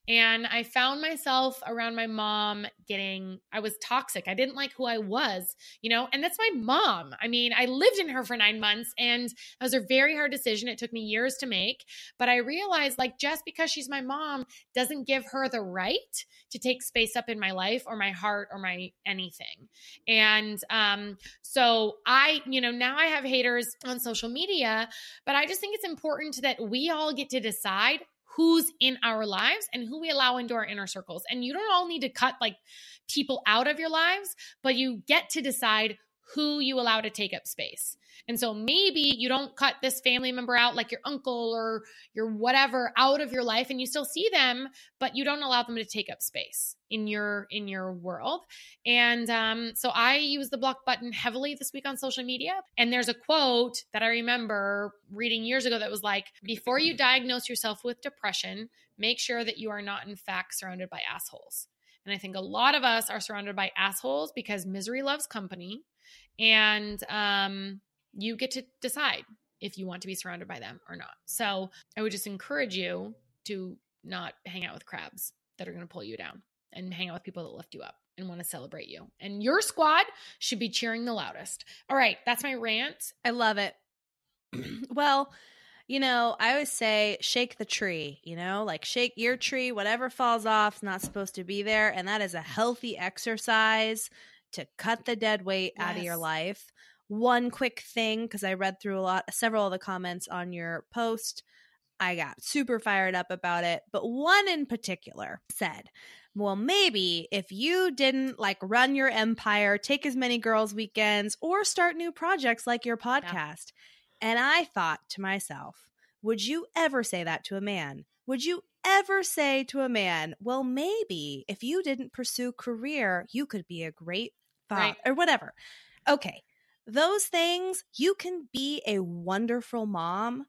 and i found myself around my mom getting i was toxic. I didn't like who i was you know and that's my mom. I mean i lived in her for nine months and it was a very hard decision. It took me years to make but i realized like just because she's my mom doesn't give her the right to take space up in my life or my heart or my anything. And um, so I, you know, now I have haters on social media, but I just think it's important that we all get to decide who's in our lives and who we allow into our inner circles. And you don't all need to cut like people out of your lives, but you get to decide who you allow to take up space. And so maybe you don't cut this family member out like your uncle or your whatever out of your life and you still see them, but you don't allow them to take up space in your in your world. And um, so I use the block button heavily this week on social media. And there's a quote that I remember reading years ago that was like, before you diagnose yourself with depression, make sure that you are not in fact surrounded by assholes. And I think a lot of us are surrounded by assholes because misery loves company. And um, you get to decide if you want to be surrounded by them or not. So I would just encourage you to not hang out with crabs that are going to pull you down and hang out with people that lift you up and want to celebrate you. And your squad should be cheering the loudest. All right, that's my rant. I love it. well, you know, I always say shake the tree, you know, like shake your tree, whatever falls off is not supposed to be there. And that is a healthy exercise to cut the dead weight yes. out of your life one quick thing because I read through a lot, several of the comments on your post. I got super fired up about it, but one in particular said, well, maybe if you didn't like run your empire, take as many girls' weekends, or start new projects like your podcast. Yeah. And I thought to myself, would you ever say that to a man? Would you ever say to a man, well, maybe if you didn't pursue career, you could be a great father right. or whatever? Okay those things, you can be a wonderful mom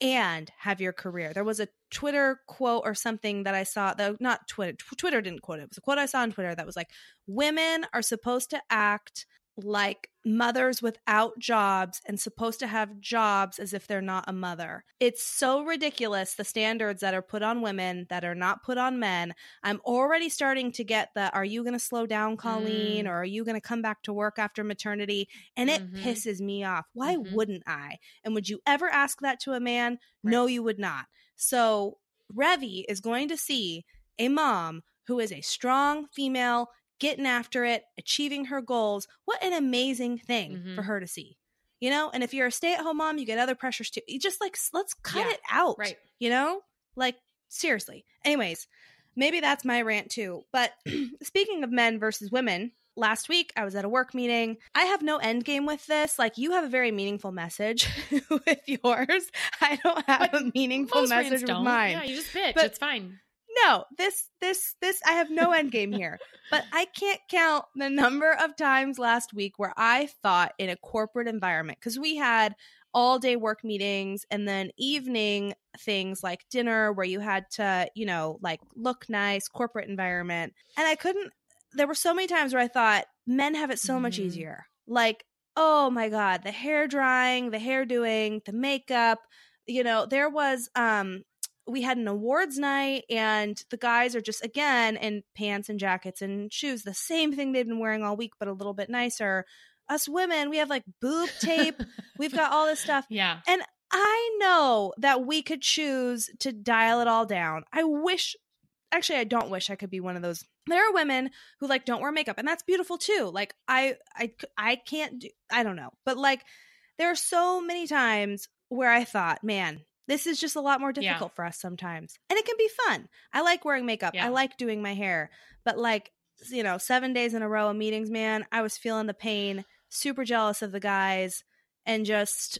and have your career. There was a Twitter quote or something that I saw, though not Twitter, Twitter didn't quote it. It was a quote I saw on Twitter that was like, women are supposed to act like mothers without jobs and supposed to have jobs as if they're not a mother. It's so ridiculous the standards that are put on women that are not put on men. I'm already starting to get the are you going to slow down Colleen mm. or are you going to come back to work after maternity and it mm-hmm. pisses me off. Why mm-hmm. wouldn't I? And would you ever ask that to a man? Right. No you would not. So Revy is going to see a mom who is a strong female getting after it, achieving her goals. What an amazing thing mm-hmm. for her to see. You know, and if you're a stay-at-home mom, you get other pressures too. You just like let's cut yeah, it out. Right. You know? Like seriously. Anyways, maybe that's my rant too. But speaking of men versus women, last week I was at a work meeting. I have no end game with this. Like you have a very meaningful message with yours. I don't have but a meaningful message with mine. Yeah, you just bitch. But, it's fine no, this, this, this, I have no end game here. but I can't count the number of times last week where I thought in a corporate environment, because we had all day work meetings and then evening things like dinner where you had to, you know, like look nice, corporate environment. And I couldn't, there were so many times where I thought men have it so mm-hmm. much easier. Like, oh my God, the hair drying, the hair doing, the makeup. You know, there was um we had an awards night and the guys are just again in pants and jackets and shoes the same thing they've been wearing all week but a little bit nicer. Us women we have like boob tape. We've got all this stuff. Yeah. And i know that we could choose to dial it all down. I wish actually i don't wish i could be one of those. There are women who like don't wear makeup and that's beautiful too. Like i i i can't do i don't know. But like there are so many times where i thought man this is just a lot more difficult yeah. for us sometimes. And it can be fun. I like wearing makeup. Yeah. I like doing my hair. But like, you know, 7 days in a row of meetings, man, I was feeling the pain, super jealous of the guys and just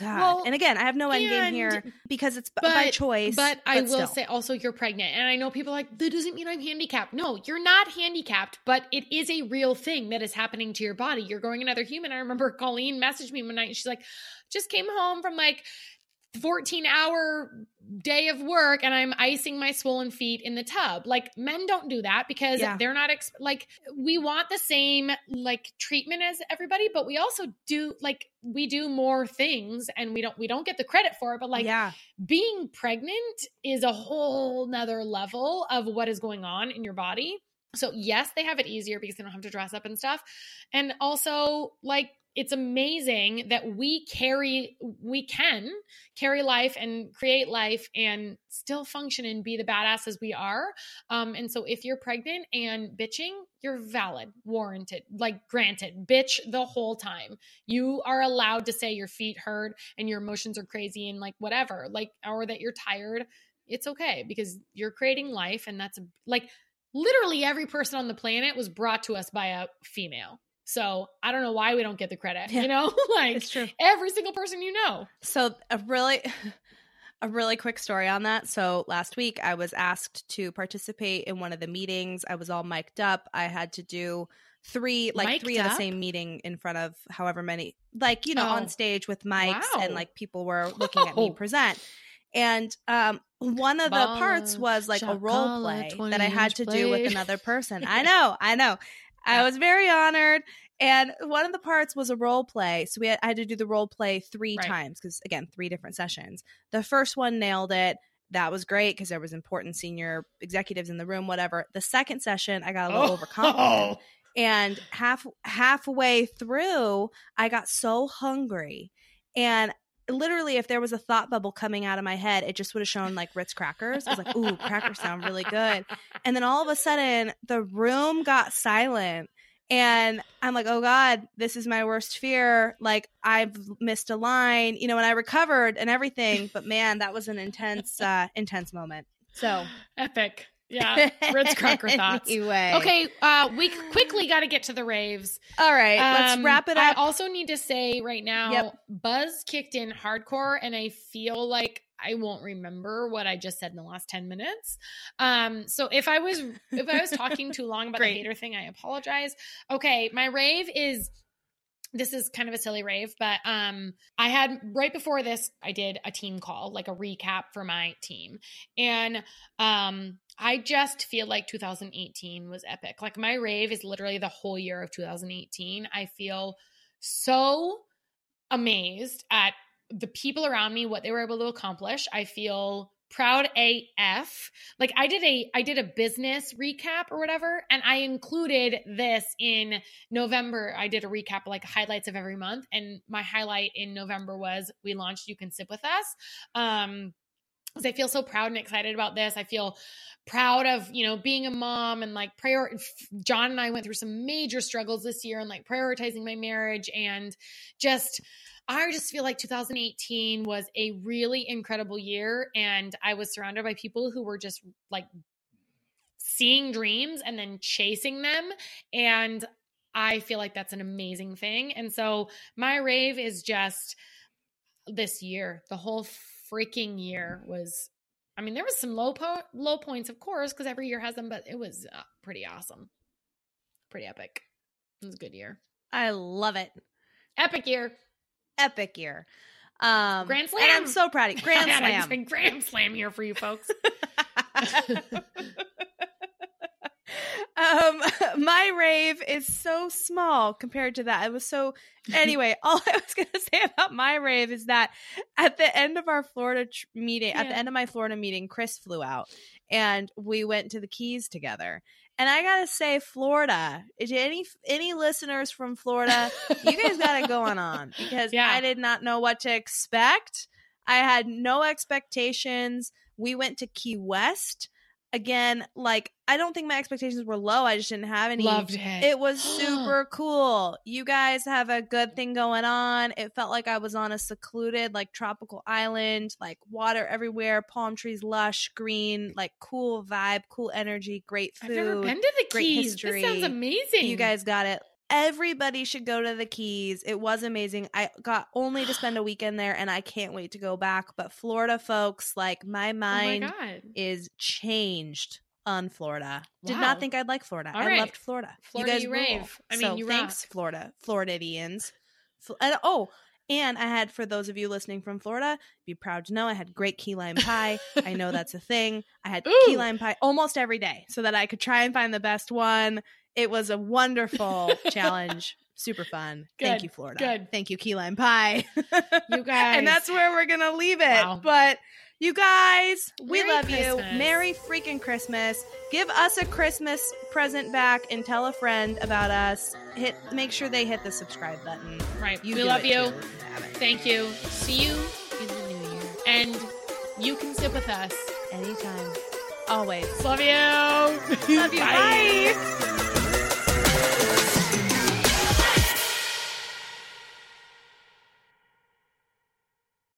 God. Well, and again, I have no end game here because it's but, by choice. But, but I will still. say also you're pregnant. And I know people are like, that doesn't mean I'm handicapped. No, you're not handicapped, but it is a real thing that is happening to your body. You're growing another human. I remember Colleen messaged me one night and she's like, just came home from like 14 hour day of work and I'm icing my swollen feet in the tub. Like men don't do that because yeah. they're not ex- like we want the same like treatment as everybody, but we also do like we do more things and we don't we don't get the credit for it. But like yeah. being pregnant is a whole nother level of what is going on in your body. So yes, they have it easier because they don't have to dress up and stuff. And also like it's amazing that we carry we can carry life and create life and still function and be the badasses we are. Um, and so if you're pregnant and bitching you're valid warranted like granted bitch the whole time. You are allowed to say your feet hurt and your emotions are crazy and like whatever like or that you're tired it's okay because you're creating life and that's like literally every person on the planet was brought to us by a female So I don't know why we don't get the credit. Yeah. You know, like every single person you know. So a really a really quick story on that. So last week I was asked to participate in one of the meetings. I was all mic'd up. I had to do three like Mic'd three of the same meeting in front of however many like you know Oh. on stage with mics Wow. and like people were looking at me present. And um one of the parts was like a role play that I had 20 to do with another person. I know, I know. I was very honored. And one of the parts was a role play. So we had, I had to do the role play three Right. times because, again, three different sessions. The first one nailed it. That was great because there was important senior executives in the room, whatever. The second session, I got a little overconfident. Oh. And half halfway through, I got so hungry. And literally, if there was a thought bubble coming out of my head, it just would have shown like Ritz crackers. I was like, ooh, crackers sound really good. And then all of a sudden, the room got silent. And I'm like, oh God, this is my worst fear. Like, I've missed a line, you know, and I recovered and everything. But man, that was an intense, uh, intense moment. So, Epic. Yeah. Ritz cracker thoughts. Anyway. Okay, uh, we quickly got to get to the raves. All right. let's Um, wrap it up. I also need to say right now, Yep. Buzz kicked in hardcore, and I feel like I won't remember what I just said in the last ten minutes. Um, so if I was if I was talking too long about the hater thing, I apologize. Okay, my rave is this is kind of a silly rave, but um I had right before this I did a team call, like a recap for my team. And um I just feel like 2018 was epic. Like my rave is literally the whole year of 2018. I feel so amazed at the people around me what they were able to accomplish. I feel proud AF. Like I did a I did a business recap or whatever and I included this in November. I did a recap like highlights of every month and my highlight in November was we launched you can sit with us. Um I feel so proud and excited about this. I feel proud of, you know, being a mom and like prior John and I went through some major struggles this year and like prioritizing my marriage and just I just feel like 2018 was a really incredible year and I was surrounded by people who were just like seeing dreams and then chasing them and I feel like that's an amazing thing. And so my rave is just this year. The whole freaking year was I mean there was some low po- low points of course because every year has them but it was uh, pretty awesome. Pretty epic. It was a good year. I love it. Epic year. Epic year. Um, Grand And I'm so proud of you. Grand slam. grand slam here for you folks. um, my rave is so small compared to that. It was so. Anyway, all I was going to say about my rave is that at the end of our Florida tr- meeting, at the end of my Florida meeting, Chris flew out and we went to the Keys together. And I gotta say, Florida. Is any any listeners from Florida? you guys got it going on because Yeah. I did not know what to expect. I had no expectations. We went to Key West. Again, like I don't think my expectations were low. I just didn't have any. Loved it. It was super cool. You guys have a good thing going on. It felt like I was on a secluded, like tropical island, like water everywhere, palm trees, lush, green, like cool vibe, cool energy, great food. I've never been to the great Keys. history. This sounds amazing. You guys got it. Everybody should go to the Keys. It was amazing. I got only to spend a weekend there and I can't wait to go back. But Florida folks, like my Oh mind my is changed on Florida. Did not think I'd like Florida. All I right. loved Florida. Florida, you guys you rave. I mean, so you thanks, rock. Florida, Floridians. Fl- and, oh, and I had for those of you listening from Florida, be proud to know I had great key lime pie. I know that's a thing. I had key lime pie almost every day so that I could try and find the best one. It was a wonderful challenge. Super fun. Thank you, Florida. good. Thank you, key lime pie. You guys. and that's where we're gonna leave it. Wow. But you guys, we Merry love you. Merry freaking Christmas. Give us a Christmas present back and tell a friend about us. Hit make sure they hit the subscribe button. right. You we love you. too if you haven't. Thank you. See you in the new year. And you can sit with us. Anytime. Always. Love you. Love you. Bye.